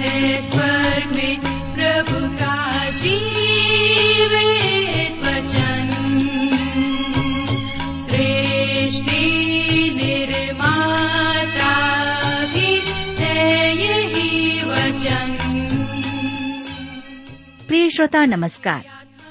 है स्वर्ग में प्रभु का जीवित वचन। सृष्टि निर्माता भी है यही वचन। प्रिय श्रोता, नमस्कार।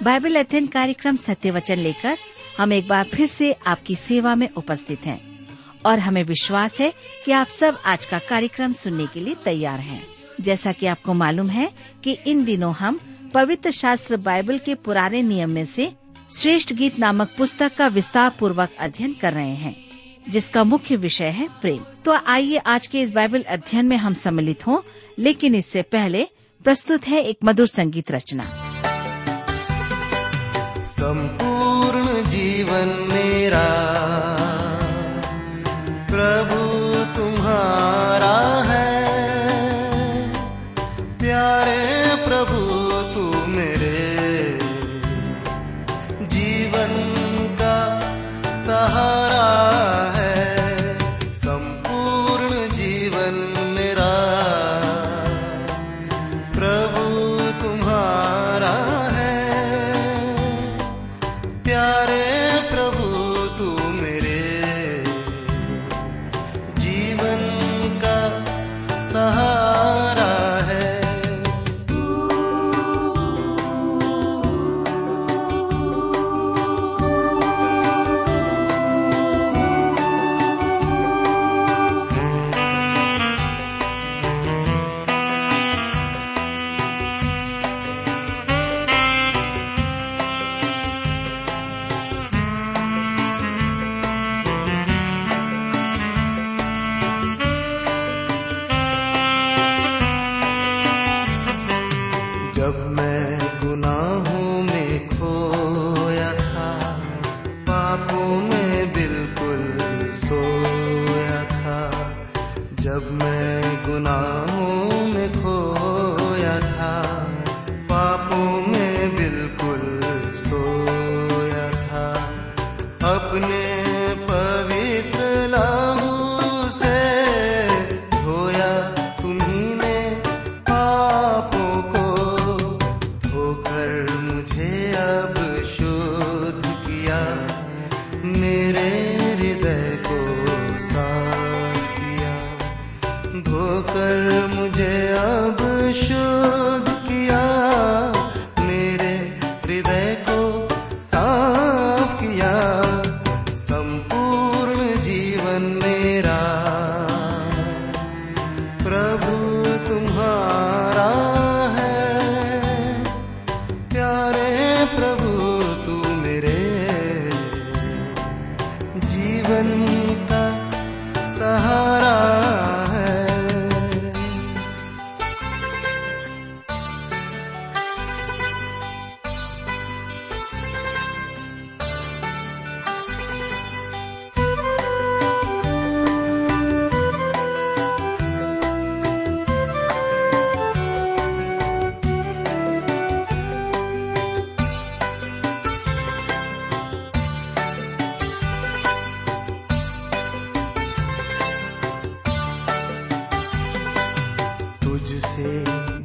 बाइबल अध्ययन कार्यक्रम सत्य वचन लेकर हम एक बार फिर से आपकी सेवा में उपस्थित हैं और हमें विश्वास है कि आप सब आज का कार्यक्रम सुनने के लिए तैयार हैं। जैसा कि आपको मालूम है कि इन दिनों हम पवित्र शास्त्र बाइबल के पुराने नियम में से श्रेष्ठ गीत नामक पुस्तक का विस्तार पूर्वक अध्ययन कर रहे हैं, जिसका मुख्य विषय है प्रेम। तो आइए आज के इस बाइबल अध्ययन में हम सम्मिलित हों, लेकिन इससे पहले प्रस्तुत है एक मधुर संगीत रचना। संपूर्ण जीवन मेरा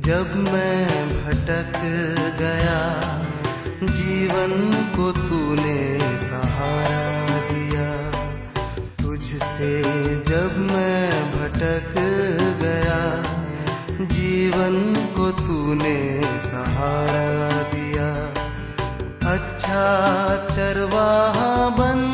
जब मैं भटक गया, जीवन को तूने सहारा दिया। तुझसे जब मैं भटक गया, जीवन को तूने सहारा दिया। अच्छा चरवाहा बन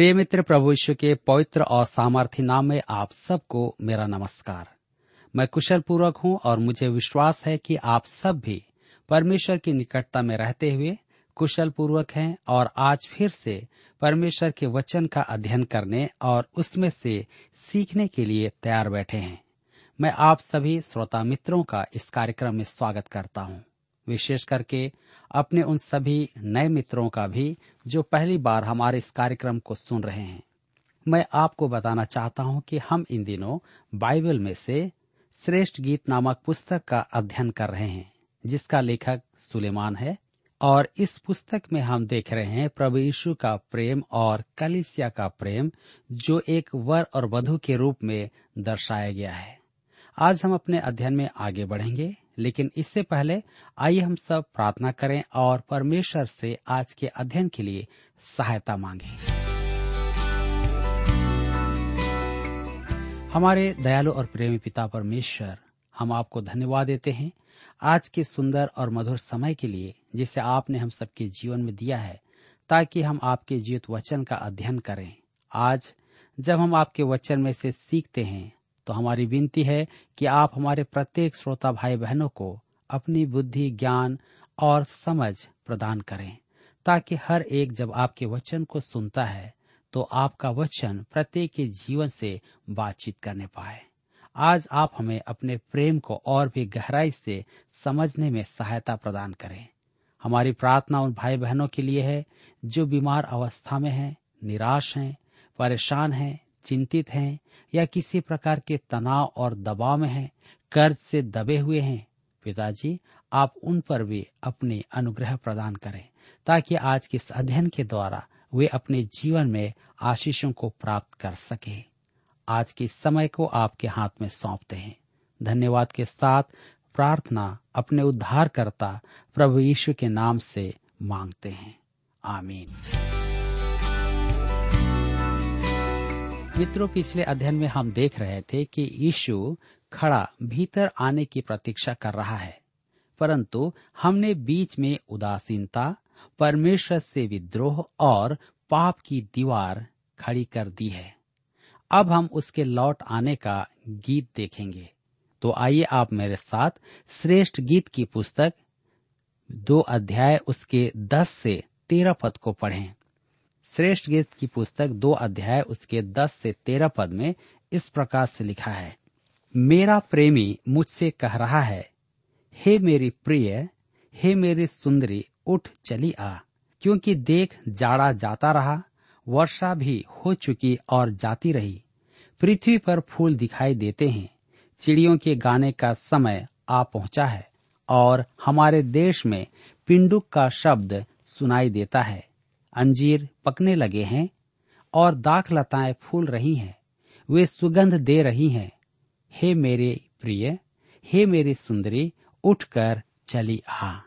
प्रिय मित्र प्रभु यीशु के पवित्र और सामर्थ्य नाम में आप सबको मेरा नमस्कार। मैं कुशल पूर्वक हूँ और मुझे विश्वास है कि आप सब भी परमेश्वर की निकटता में रहते हुए कुशल पूर्वक हैं और आज फिर से परमेश्वर के वचन का अध्ययन करने और उसमें से सीखने के लिए तैयार बैठे हैं। मैं आप सभी श्रोता मित्रों का इस कार्यक्रम में स्वागत करता हूँ। विशेष करके अपने उन सभी नए मित्रों का भी, जो पहली बार हमारे इस कार्यक्रम को सुन रहे हैं। मैं आपको बताना चाहता हूँ कि हम इन दिनों बाइबल में से श्रेष्ठ गीत नामक पुस्तक का अध्ययन कर रहे हैं, जिसका लेखक सुलेमान है, और इस पुस्तक में हम देख रहे हैं प्रभु यीशु का प्रेम और कलिसिया का प्रेम, जो एक वर और वधु के रूप में दर्शाया गया है। आज हम अपने अध्ययन में आगे बढ़ेंगे, लेकिन इससे पहले आइए हम सब प्रार्थना करें और परमेश्वर से आज के अध्ययन के लिए सहायता मांगें। हमारे दयालु और प्रेमी पिता परमेश्वर, हम आपको धन्यवाद देते हैं आज के सुंदर और मधुर समय के लिए जिसे आपने हम सबके जीवन में दिया है, ताकि हम आपके जीवित वचन का अध्ययन करें आज जब हम आपके वचन में से सीखते हैं तो हमारी विनती है कि आप हमारे प्रत्येक श्रोता भाई बहनों को अपनी बुद्धि ज्ञान और समझ प्रदान करें ताकि हर एक जब आपके वचन को सुनता है तो आपका वचन प्रत्येक के जीवन से बातचीत करने पाए। आज आप हमें अपने प्रेम को और भी गहराई से समझने में सहायता प्रदान करें। हमारी प्रार्थना उन भाई बहनों के लिए है जो बीमार अवस्था में हैं, निराश हैं, परेशान हैं, चिंतित हैं या किसी प्रकार के तनाव और दबाव में हैं, कर्ज से दबे हुए हैं पिताजी आप उन पर भी अपने अनुग्रह प्रदान करें ताकि आज के इस अध्ययन के द्वारा वे अपने जीवन में आशीषों को प्राप्त कर सके। आज के समय को आपके हाथ में सौंपते हैं। धन्यवाद के साथ प्रार्थना अपने उद्धारकर्ता प्रभु यीशु के नाम से मांगते हैं। आमीन। मित्रों पिछले अध्ययन में हम देख रहे थे कि यीशु खड़ा भीतर आने की प्रतीक्षा कर रहा है। परंतु हमने बीच में उदासीनता, परमेश्वर से विद्रोह और पाप की दीवार खड़ी कर दी है। अब हम उसके लौट आने का गीत देखेंगे। तो आइए आप मेरे साथ श्रेष्ठ गीत की पुस्तक दो अध्याय उसके दस से तेरह पद को पढ़ें। श्रेष्ठ गीत की पुस्तक दो अध्याय, उसके दस से तेरह पद में इस प्रकार से लिखा है। मेरा प्रेमी मुझसे कह रहा है, हे मेरी प्रिय, हे मेरी सुंदरी, उठ चली आ। क्योंकि देख जाड़ा जाता रहा, वर्षा भी हो चुकी और जाती रही। पृथ्वी पर फूल दिखाई देते हैं, चिड़ियों के गाने का समय आ पहुँचा है, और हमारे देश में पिंडुक का शब्द सुनाई देता है। अंजीर पकने लगे हैं और दाख लताएँ फूल रही हैं। वे सुगंध दे रही हैं। हे मेरे प्रिय, हे मेरी सुंदरी, उठकर चली आ।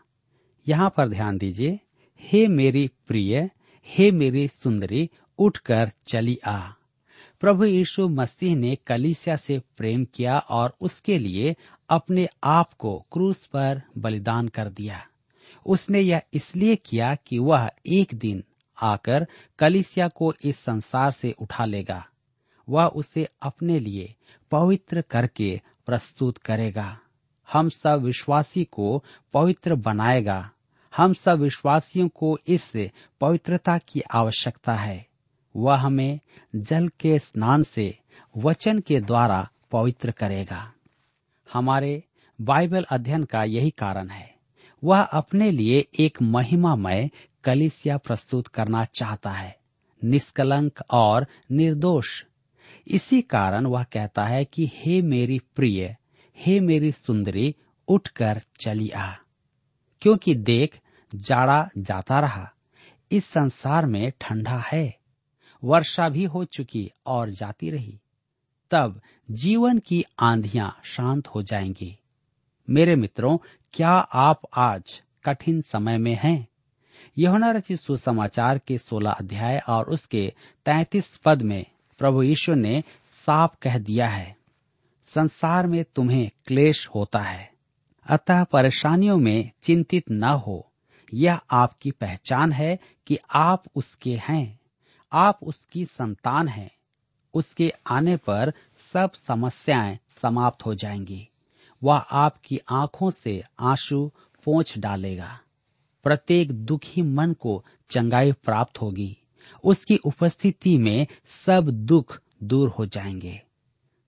यहाँ पर ध्यान दीजिए, हे मेरी प्रिय, हे मेरी सुंदरी, उठकर चली आ। प्रभु यीशु मसीह ने कलीसिया से प्रेम किया और उसके लिए अपने आप को क्रूस पर बलिदान कर दिया। उसने यह इसलिए किया कि वह एक दिन आकर कलिसिया को इस संसार से उठा लेगा। वह उसे अपने लिए पवित्र करके प्रस्तुत करेगा। हम सब विश्वासी को पवित्र बनाएगा। हम सब विश्वासियों को इस पवित्रता की आवश्यकता है। वह हमें जल के स्नान से वचन के द्वारा पवित्र करेगा। हमारे बाइबल अध्ययन का यही कारण है। वह अपने लिए एक महिमामय कलिसिया प्रस्तुत करना चाहता है, निष्कलंक और निर्दोष। इसी कारण वह कहता है कि हे मेरी प्रिय, हे मेरी सुंदरी, उठकर चली आ, क्योंकि देख, जाड़ा जाता रहा। इस संसार में ठंडा है, वर्षा भी हो चुकी और जाती रही। तब जीवन की आंधियाँ शांत हो जाएँगी। मेरे मित्रों, क्या आप आज कठिन समय में हैं? यहुना रचित सुसमाचार के सोलह अध्याय और उसके तैतीस पद में प्रभु यीशु ने साफ़ कह दिया है, संसार में तुम्हें क्लेश होता है, अतः परेशानियों में चिंतित न हो। यह आपकी पहचान है कि आप उसके हैं, आप उसकी संतान हैं। उसके आने पर सब समस्याएँ समाप्त हो जाएँगी, वह आपकी आँखों से आँसू पोंछ डालेगा। प्रत्येक दुखी मन को चंगाई प्राप्त होगी। उसकी उपस्थिति में सब दुख दूर हो जाएँगे।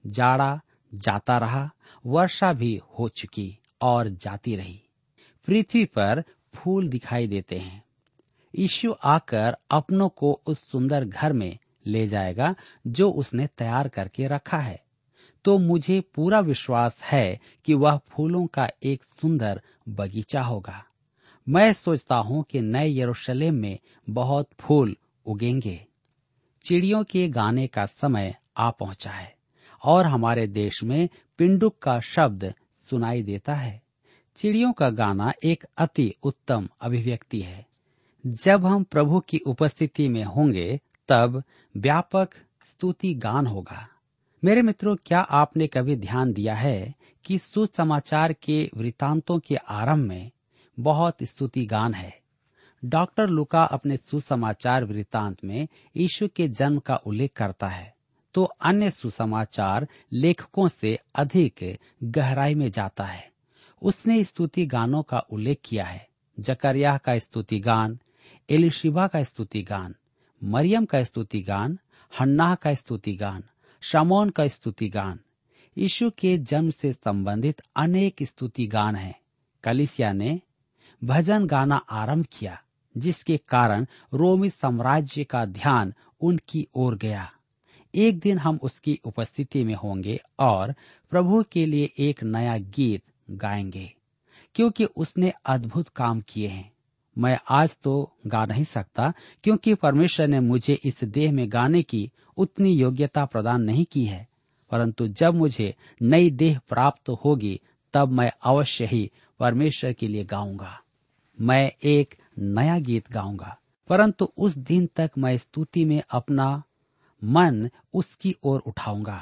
जाड़ा जाता रहा, वर्षा भी हो चुकी और जाती रही। पृथ्वी पर फूल दिखाई देते हैं। यीशु आकर अपनों को उस सुंदर घर में ले जाएगा जो उसने तैयार करके रखा है। तो मुझे पूरा विश्वास है कि वह फूलों का एक सुंदर बगीचा होगा। मैं सोचता हूँ कि नए यरूशलेम में बहुत फूल उगेंगे। चिड़ियों के गाने का समय आ पहुँचा है और हमारे देश में पिंडुक का शब्द सुनाई देता है। चिड़ियों का गाना एक अति उत्तम अभिव्यक्ति है। जब हम प्रभु की उपस्थिति में होंगे, तब व्यापक स्तुति गान होगा। मेरे मित्रों, क्या आपने कभी ध्यान दिया है कि सुसमाचार के वृतांतों के आरंभ में बहुत स्तुति गान है। डॉक्टर लुका अपने सुसमाचार वृतांत में यीशु के जन्म का उल्लेख करता है। तो अन्य सुसमाचार लेखकों से अधिक गहराई में जाता है। उसने स्तुति गानों का उल्लेख किया है। जकरिया का स्तुति गान एलिशिबा का स्तुति गान मरियम का स्तुति गान हन्नाह का स्तुति गान शमोन का स्तुति गान यीशु के जन्म से संबंधित अनेक स्तुति गान है। कलिसिया ने भजन गाना आरंभ किया, जिसके कारण रोमी साम्राज्य का ध्यान उनकी ओर गया। एक दिन हम उसकी उपस्थिति में होंगे और प्रभु के लिए एक नया गीत गाएँगे, क्योंकि उसने अद्भुत काम किए हैं। मैं आज तो गा नहीं सकता, क्योंकि परमेश्वर ने मुझे इस देह में गाने की उतनी योग्यता प्रदान नहीं की है, परंतु जब मुझे नई देह प्राप्त होगी, तब मैं अवश्य ही परमेश्वर के लिए गाऊँगा। मैं एक नया गीत गाऊँगा। परंतु उस दिन तक मैं स्तुति में अपना मन उसकी ओर उठाऊँगा।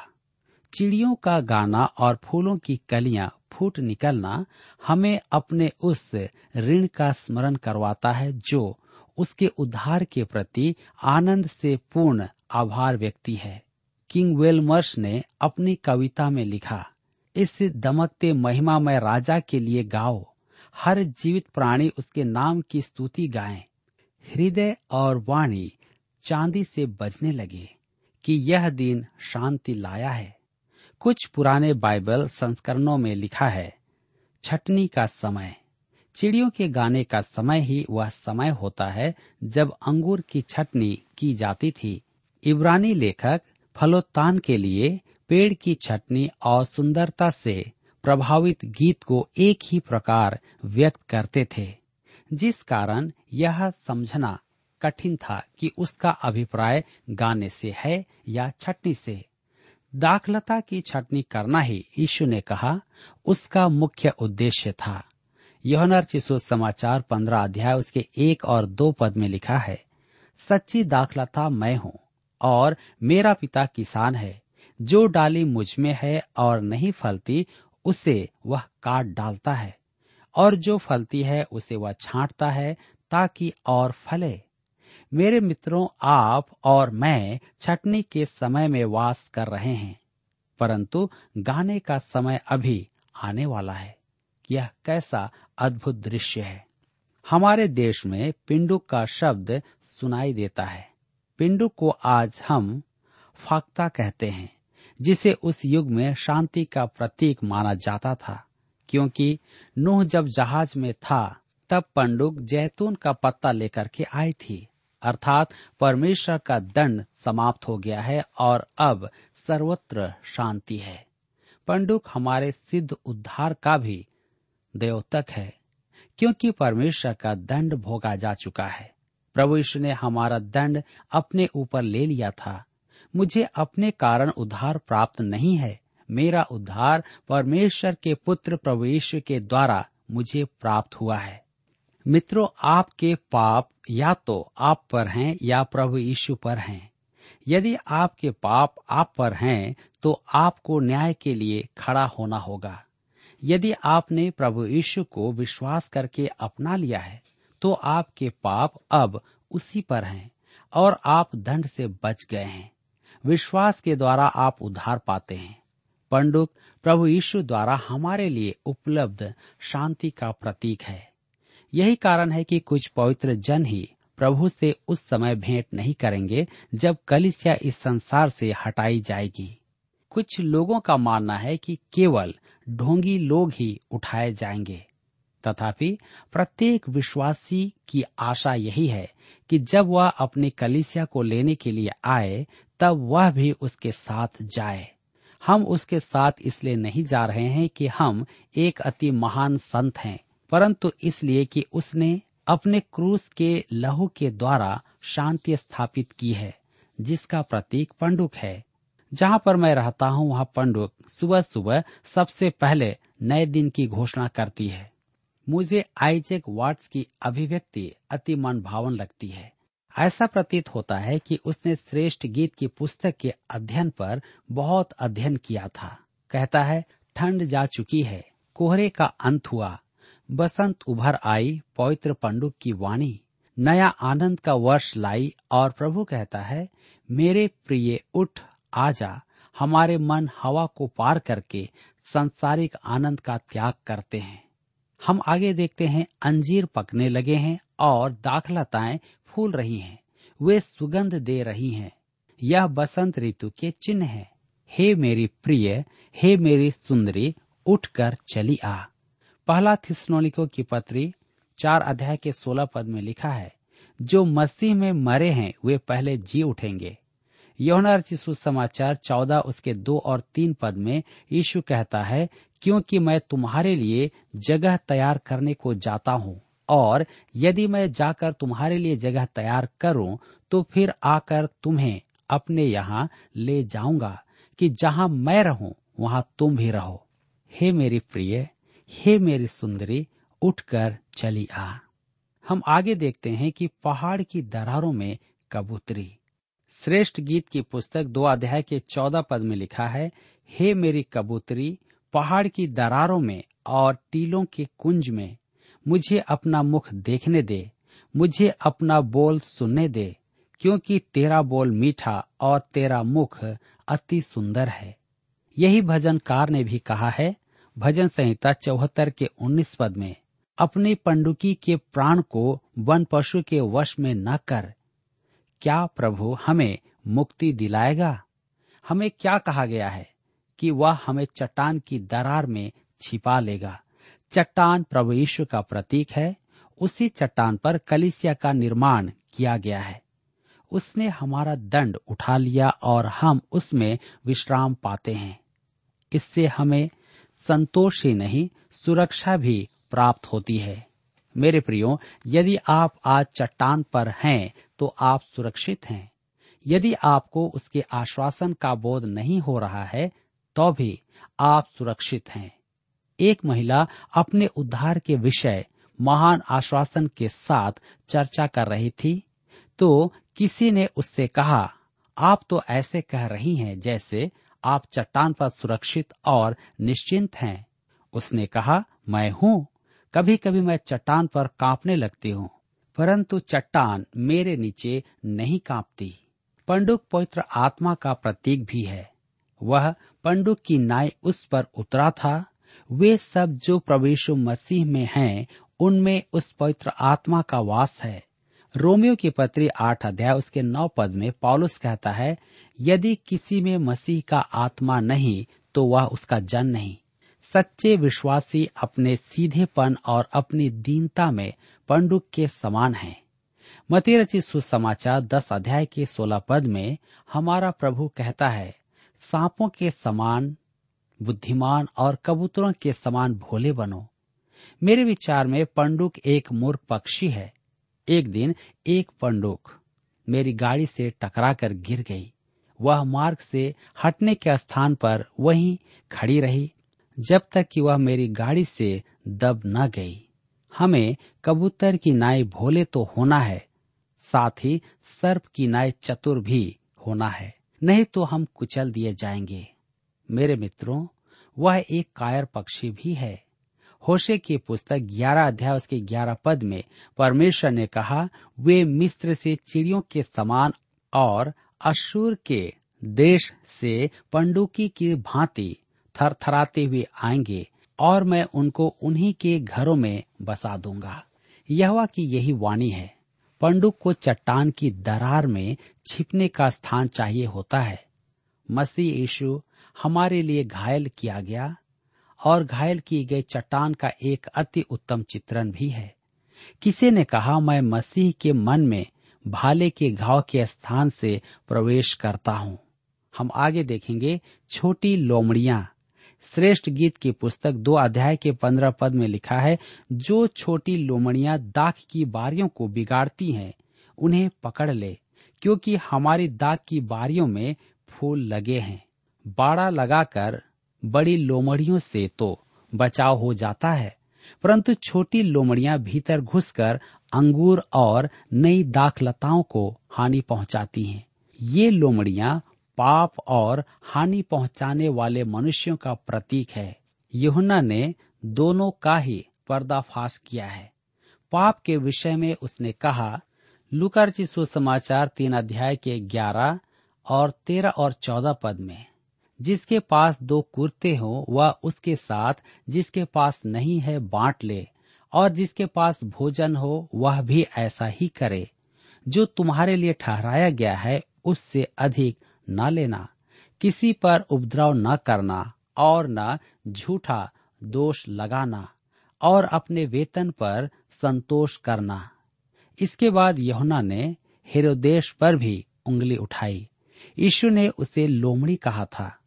चिड़ियों का गाना और फूलों की कलियाँ फूट निकलना हमें अपने उस ऋण का स्मरण करवाता है जो उसके उद्धार के प्रति आनंद से पूर्ण आभार व्यक्ति है। किंग वेलमर्स ने अपनी कविता में लिखा, इस दमकते महिमा में राजा के लिए गाओ हर जीवित प्राणी उसके नाम की स्तुति गाए। हृदय और वाणी चांदी से बजने लगे कि यह दिन शांति लाया है। कुछ पुराने बाइबल संस्करणों में लिखा है, छटनी का समय। चिड़ियों के गाने का समय ही वह समय होता है जब अंगूर की छटनी की जाती थी। इब्रानी लेखक फलोत्तान के लिए पेड़ की छटनी और सुंदरता से प्रभावित गीत को एक ही प्रकार व्यक्त करते थे, जिस कारण यह समझना कठिन था कि उसका अभिप्राय गाने से है या छटनी से। दाखलता की छटनी करना ही यीशु ने कहा, उसका मुख्य उद्देश्य था। यौनर चिशु समाचार पंद्रह अध्याय उसके एक और दो पद में लिखा है, सच्ची दाखलता मैं हूँ और मेरा पिता किसान है, जो डाली मुझमें है और नहीं फलती उसे वह काट डालता है, और जो फलती है उसे वह छांटता है ताकि और फले। मेरे मित्रों, आप और मैं छटनी के समय में वास कर रहे हैं, परंतु गाने का समय अभी आने वाला है। यह कैसा अद्भुत दृश्य है। हमारे देश में पिंडुक का शब्द सुनाई देता है। पिंडुक को आज हम फाक्ता कहते हैं। जिसे उस युग में शांति का प्रतीक माना जाता था, क्योंकि नूह जब जहाज़ में था, तब पंडुक जैतून का पत्ता लेकर के आई थी। अर्थात परमेश्वर का दंड समाप्त हो गया है और अब सर्वत्र शांति है। पंडुक हमारे सिद्ध उद्धार का भी द्योतक है, क्योंकि परमेश्वर का दंड भोगा जा चुका है। प्रभु यीशु ने हमारा दंड अपने ऊपर ले लिया था मुझे अपने कारण उद्धार प्राप्त नहीं है। मेरा उद्धार परमेश्वर के पुत्र प्रभु यीशु के द्वारा मुझे प्राप्त हुआ है। मित्रों, आपके पाप या तो आप पर हैं या प्रभु यीशु पर हैं। यदि आपके पाप आप पर हैं तो आपको न्याय के लिए खड़ा होना होगा। यदि आपने प्रभु यीशु को विश्वास करके अपना लिया है तो आपके पाप अब उसी पर हैं और आप दंड से बच गए हैं। विश्वास के द्वारा आप उद्धार पाते हैं। पंडुक प्रभु यीशु द्वारा हमारे लिए उपलब्ध शांति का प्रतीक है। यही कारण है कि कुछ पवित्र जन ही प्रभु से उस समय भेंट नहीं करेंगे जब कलिसिया इस संसार से हटाई जाएगी। कुछ लोगों का मानना है कि केवल ढोंगी लोग ही उठाए जाएँगे। तथापि प्रत्येक विश्वासी की आशा यही है कि जब वह अपने कलिसिया को लेने के लिए आए तब वह भी उसके साथ जाए। हम उसके साथ इसलिए नहीं जा रहे हैं कि हम एक अति महान संत हैं, परंतु इसलिए कि उसने अपने क्रूस के लहू के द्वारा शांति स्थापित की है, जिसका प्रतीक पंडुक है। जहाँ पर मैं रहता हूँ, वहाँ पंडुक सुबह सुबह सबसे पहले नए दिन की घोषणा करती है। मुझे आइजेक वाट्स की अभिव्यक्ति अति मन भावन लगती है। ऐसा प्रतीत होता है कि उसने श्रेष्ठ गीत की पुस्तक के अध्ययन पर बहुत अध्ययन किया था। कहता है, ठंड जा चुकी है, कोहरे का अंत हुआ। बसंत उभर आई, पवित्र पंडुक की वाणी। नया आनंद का वर्ष लाई और प्रभु कहता है, मेरे प्रिय, उठ आजा हमारे मन हवा को पार करके संसारिक आनंद का त्याग करते हैं। हम आगे देखते हैं, अंजीर पकने लगे हैं और दाखलताएँ फूल रही हैं, वे सुगंध दे रही हैं। यह बसंत ऋतु के चिन्ह है। हे मेरी प्रिय, हे मेरी सुंदरी, उठकर चली आ। पहला थिस्नोलिको की पत्री, चार अध्याय के सोलह पद में लिखा है, जो मसीह में मरे हैं, वे पहले जी उठेंगे। यौना समाचार चौदह, उसके दो और तीन पद में यीशु कहता है, क्योंकि मैं तुम्हारे लिए जगह तैयार करने को जाता हूँ। और यदि मैं जाकर तुम्हारे लिए जगह तैयार करूँ तो फिर आकर तुम्हें अपने यहाँ ले जाऊँगा, कि जहाँ मैं रहूँ, वहाँ तुम भी रहो। हे मेरी प्रिय, हे मेरी सुंदरी, उठकर चली आ। हम आगे देखते हैं कि पहाड़ की दरारों में कबूतरी। श्रेष्ठ गीत की पुस्तक दो अध्याय के चौदह पद में लिखा है, हे मेरी कबूतरी, पहाड़ की दरारों में और टीलों के कुंज में मुझे अपना मुख देखने दे, मुझे अपना बोल सुनने दे, क्योंकि तेरा बोल मीठा और तेरा मुख अति सुंदर है। यही भजनकार ने भी कहा है, भजन संहिता चौहत्तर के उन्नीस पद में। अपनी पंडुकी के प्राण को वन पशु के वश में न कर। क्या प्रभु हमें मुक्ति दिलाएगा? हमें क्या कहा गया है कि वह हमें चट्टान की दरार में छिपा लेगा? चट्टान प्रभु यीशु का प्रतीक है। उसी चट्टान पर कलिसिया का निर्माण किया गया है। उसने हमारा दंड उठा लिया और हम उसमें विश्राम पाते हैं। इससे हमें संतोष ही नहीं, सुरक्षा भी प्राप्त होती है। मेरे प्रियो, यदि आप आज चट्टान पर हैं तो आप सुरक्षित हैं। यदि आपको उसके आश्वासन का बोध नहीं हो रहा है तो भी आप सुरक्षित हैं। एक महिला अपने उद्धार के विषय महान आश्वासन के साथ चर्चा कर रही थी। तो किसी ने उससे कहा, आप तो ऐसे कह रही हैं जैसे आप चट्टान पर सुरक्षित और निश्चिंत हैं। उसने कहा, मैं हूँ। कभी कभी मैं चट्टान पर कांपने लगती हूँ, परंतु चट्टान मेरे नीचे नहीं कांपती। पंडुक पवित्र आत्मा का प्रतीक भी है। वह पंडुक की नाई उस पर उतरा था वे सब जो प्रवेशु मसीह में हैं, उनमें उस पवित्र आत्मा का वास है रोमियो की पत्री आठ अध्याय, उसके नौ पद में पॉलुस कहता है, यदि किसी में मसीह का आत्मा नहीं तो वह उसका जन नहीं सच्चे विश्वासी अपने सीधेपन और अपनी दीनता में पंडुक के समान हैं। मती रचित सुसमाचार दस अध्याय के सोलह पद में हमारा प्रभु कहता है, सांपों के समान बुद्धिमान और कबूतरों के समान भोले बनो। मेरे विचार में पंडुक एक मूर्ख पक्षी है। एक दिन एक पंडुक मेरी गाड़ी से टकराकर गिर गई। वह मार्ग से हटने के स्थान पर वहीं खड़ी रही, जब तक कि वह मेरी गाड़ी से दब न गई। हमें कबूतर की नाई भोले तो होना है, साथ ही सर्प की नाई चतुर भी होना है, नहीं तो हम कुचल दिए जाएँगे। मेरे मित्रों, वह एक कायर पक्षी भी है। होशे की पुस्तक ग्यारह अध्याय उसके ग्यारह पद में परमेश्वर ने कहा, वे मिस्र से चिड़ियों के समान और अशुर के देश से पंडुकी की भांति थरथराते हुए आएँगे और मैं उनको उन्हीं के घरों में बसा दूँगा। यहवा की यही वाणी है, पंडुक को चट्टान की दरार में छिपने का स्थान चाहिए होता है। मसीह यीशु हमारे लिए घायल किया गया और घायल की गई चट्टान का एक अति उत्तम चित्रण भी है। किसी ने कहा, मैं मसीह के मन में भाले के घाव के स्थान से प्रवेश करता हूँ। हम आगे देखेंगे छोटी लोमड़ियाँ। श्रेष्ठ गीत की पुस्तक दो अध्याय के पंद्रह पद में लिखा है, जो छोटी लोमड़ियाँ दाख की बारियों को बिगाड़ती हैं, उन्हें पकड़ ले, क्योंकि हमारी दाग की बारियों में फूल लगे हैं। बाड़ा लगाकर बड़ी लोमड़ियों से तो बचाव हो जाता है, परंतु छोटी लोमड़ियाँ भीतर घुसकर अंगूर और नई दाखलताओं को हानि पहुंचाती हैं। ये लोमड़ियाँ पाप और हानि पहुँचाने वाले मनुष्यों का प्रतीक है। यहुना ने दोनों का ही पर्दाफाश किया है। पाप के विषय में उसने कहा लुकारची सुसमाचार तीन अध्याय के ग्यारह और तेरह और चौदह पद में। जिसके पास दो कुर्ते हो, वह उसके साथ, जिसके पास नहीं है बांट ले, और जिसके पास भोजन हो, वह भी ऐसा ही करे। जो तुम्हारे लिए ठहराया गया है, उससे अधिक न लेना। किसी पर उपद्रव न करना, और न झूठा दोष लगाना, और अपने वेतन पर संतोष करना। इसके बाद यहुना ने हेरोदेश पर भी उंगली उठाई। यीशु ने उसे लोमड़ी कहा था।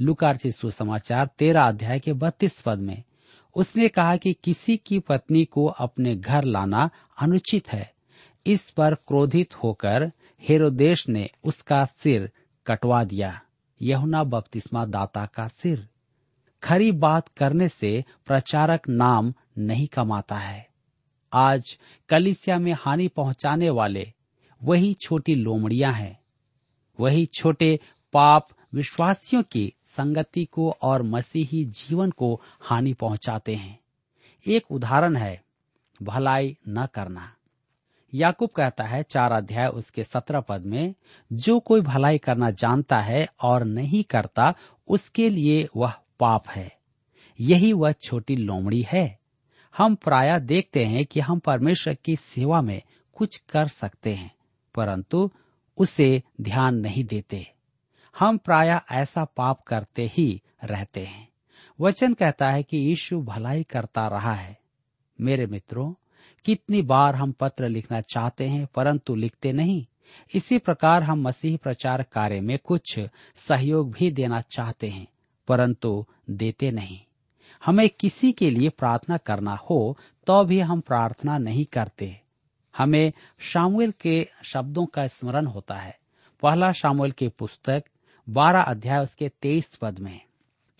लुकारची सुसमाचार तेरा अध्याय के बत्तीस पद में। उसने कहा कि किसी की पत्नी को अपने घर लाना अनुचित है। इस पर क्रोधित होकर हेरोदेश ने उसका सिर कटवा दिया। यहुना बपतिस्मा दाता का सिर। खरी बात करने से प्रचारक नाम नहीं कमाता है। आज कलिसिया में हानि पहुँचाने वाले वही छोटी लोमड़ियाँ हैं। वही छोटे पाप विश्वासियों की संगति को और मसीही जीवन को हानि पहुंचाते हैं। एक उदाहरण है, भलाई न करना। याकूब कहता है, चार अध्याय उसके सत्रह पद में, जो कोई भलाई करना जानता है और नहीं करता, उसके लिए वह पाप है। यही वह छोटी लोमड़ी है। हम प्राय देखते हैं कि हम परमेश्वर की सेवा में कुछ कर सकते हैं, परंतु उसे ध्यान नहीं देते। हम प्राय ऐसा पाप करते ही रहते हैं। वचन कहता है कि यीशु भलाई करता रहा है। मेरे मित्रों, कितनी बार हम पत्र लिखना चाहते हैं परंतु लिखते नहीं। इसी प्रकार हम मसीह प्रचार कार्य में कुछ सहयोग भी देना चाहते हैं, परंतु देते नहीं। हमें किसी के लिए प्रार्थना करना हो तो भी हम प्रार्थना नहीं करते। हमें शामुएल के शब्दों का स्मरण होता है। पहला शामुएल की पुस्तक बारह अध्याय उसके तेईस पद में।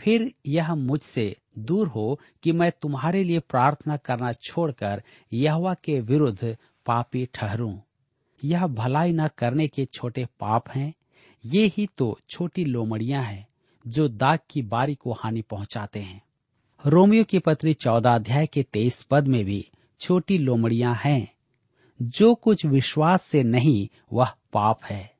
फिर यह मुझसे दूर हो कि मैं तुम्हारे लिए प्रार्थना करना छोड़कर यहवा के विरुद्ध पापी ठहरूं। यह भलाई न करने के छोटे पाप हैं। ये ही तो छोटी लोमड़ियाँ हैं, जो दाग की बारी को हानि पहुंचाते हैं। रोमियो की पत्री चौदह अध्याय के तेईस पद में भी छोटी लोमड़ियाँ हैं। जो कुछ विश्वास से नहीं, वह पाप है।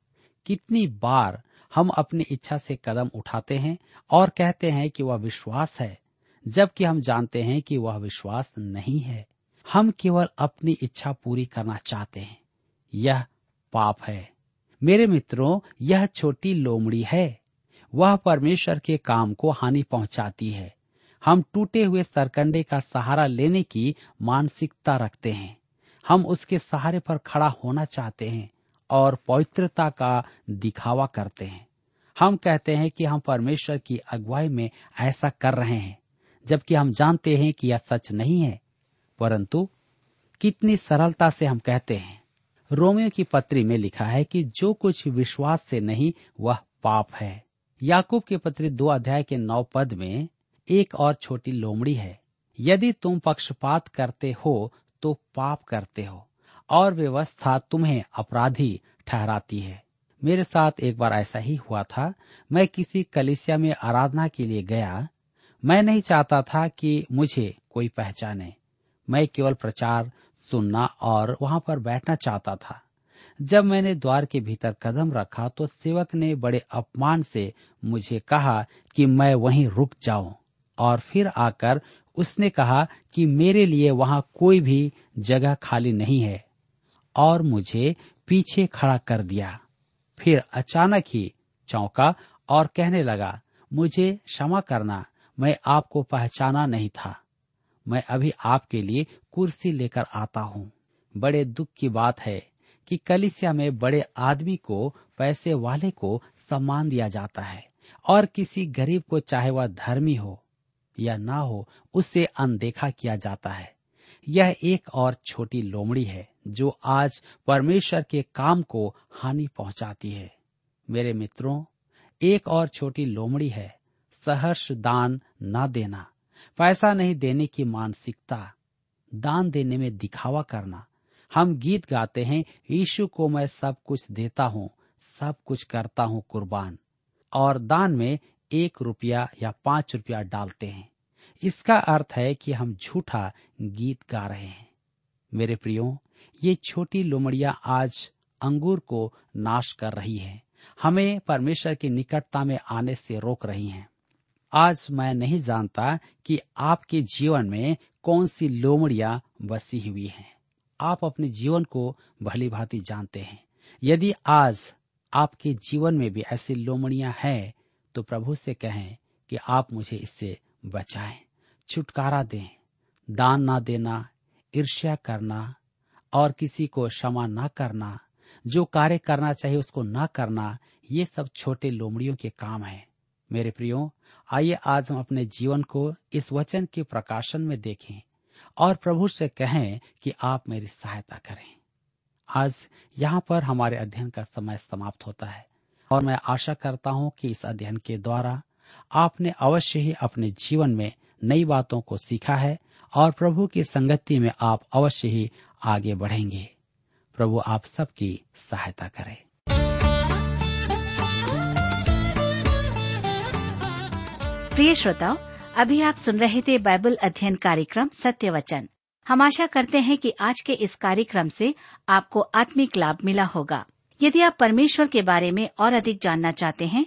कितनी बार हम अपनी इच्छा से कदम उठाते हैं और कहते हैं कि वह विश्वास है, जबकि हम जानते हैं कि वह विश्वास नहीं है। हम केवल अपनी इच्छा पूरी करना चाहते हैं। यह पाप है। मेरे मित्रों, यह छोटी लोमड़ी है। वह परमेश्वर के काम को हानि पहुंचाती है। हम टूटे हुए सरकंडे का सहारा लेने की मानसिकता रखते हैं। हम उसके सहारे पर खड़ा होना चाहते हैं। और पवित्रता का दिखावा करते हैं। हम कहते हैं कि हम परमेश्वर की अगुवाई में ऐसा कर रहे हैं, जबकि हम जानते हैं कि यह सच नहीं है। परंतु कितनी सरलता से हम कहते हैं। रोमियो की पत्री में लिखा है कि जो कुछ विश्वास से नहीं, वह पाप है। याकूब की पत्री दो अध्याय के नौ पद में एक और छोटी लोमड़ी है, यदि तुम पक्षपात करते हो तो पाप करते हो। और व्यवस्था तुम्हें अपराधी ठहराती है। मेरे साथ एक बार ऐसा ही हुआ था। मैं किसी कलिसिया में आराधना के लिए गया। मैं नहीं चाहता था कि मुझे कोई पहचाने। मैं केवल प्रचार, सुनना और वहाँ पर बैठना चाहता था। जब मैंने द्वार के भीतर कदम रखा तो सेवक ने बड़े अपमान से मुझे कहा कि मैं वहीं रुक जाऊँ और फिर आकर उसने कहा कि मेरे लिए वहाँ कोई भी जगह खाली नहीं है। और मुझे पीछे खड़ा कर दिया। फिर अचानक ही चौंका और कहने लगा, मुझे क्षमा करना, मैं आपको पहचाना नहीं था। मैं अभी आपके लिए कुर्सी लेकर आता हूँ। बड़े दुख की बात है कि कलिसिया में बड़े आदमी को, पैसे वाले को सम्मान दिया जाता है, और किसी गरीब को चाहे वह धर्मी हो या ना हो, उससे अनदेखा किया जाता है। यह एक और छोटी लोमड़ी है, जो आज परमेश्वर के काम को हानि पहुंचाती है। मेरे मित्रों, एक और छोटी लोमड़ी है, सहर्ष दान न देना, पैसा नहीं देने की मानसिकता, दान देने में दिखावा करना। हम गीत गाते हैं, यीशु को मैं सब कुछ देता हूँ, सब कुछ करता हूँ कुर्बान, और दान में एक रुपया या पाँच रुपया डालते हैं। इसका अर्थ है कि हम झूठा गीत गा रहे हैं मेरे प्रियो, ये छोटी लोमड़िया आज अंगूर को नाश कर रही है हमें परमेश्वर की निकटता में आने से रोक रही हैं। आज मैं नहीं जानता कि आपके जीवन में कौन सी लोमड़िया बसी हुई हैं। आप अपने जीवन को भली भांति जानते हैं यदि आज आपके जीवन में भी ऐसी लोमड़िया हैं तो प्रभु से कहें कि आप मुझे इससे बचाएँ, छुटकारा दें, दान ना देना, ईर्ष्या करना, और किसी को क्षमा न करना, जो कार्य करना चाहिए उसको न करना, ये सब छोटे लोमड़ियों के काम है। मेरे प्रियो, आइए आज हम अपने जीवन को इस वचन के प्रकाशन में देखें, और प्रभु से कहें कि आप मेरी सहायता करें। आज यहाँ पर हमारे अध्ययन का समय समाप्त होता है, और मैं आशा करता हूँ कि इस अध्ययन के द्वारा आपने अवश्य ही अपने जीवन में नई बातों को सीखा है और प्रभु की संगति में आप अवश्य ही आगे बढ़ेंगे। प्रभु आप सबकी सहायता करें। प्रिय श्रोताओं, अभी आप सुन रहे थे बाइबल अध्ययन कार्यक्रम सत्य वचन हम आशा करते हैं कि आज के इस कार्यक्रम से आपको आत्मिक लाभ मिला होगा। यदि आप परमेश्वर के बारे में और अधिक जानना चाहते हैं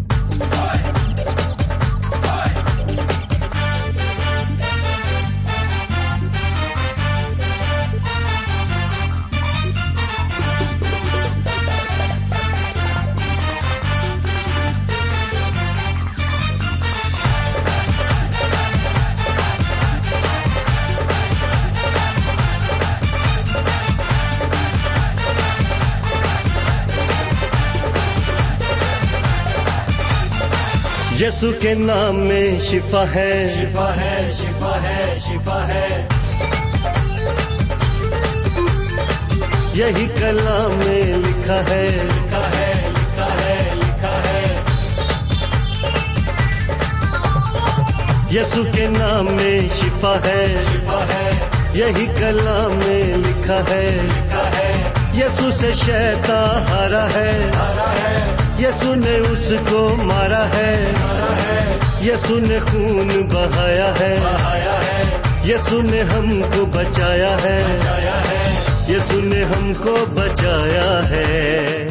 यीशु के नाम में शिफा है। शिफा है शिफा है शिफा है। यही कलाम में लिखा है। लिखा है लिखा है लिखा है। यीशु के नाम में शिफा है। शिफा है। यही कलाम में लिखा है। लिखा यीशु से शैतान हरा है। यीशु ने उसको मारा है। यीशु ने खून बहाया है। यीशु ने हमको बचाया है। यीशु ने हमको बचाया है।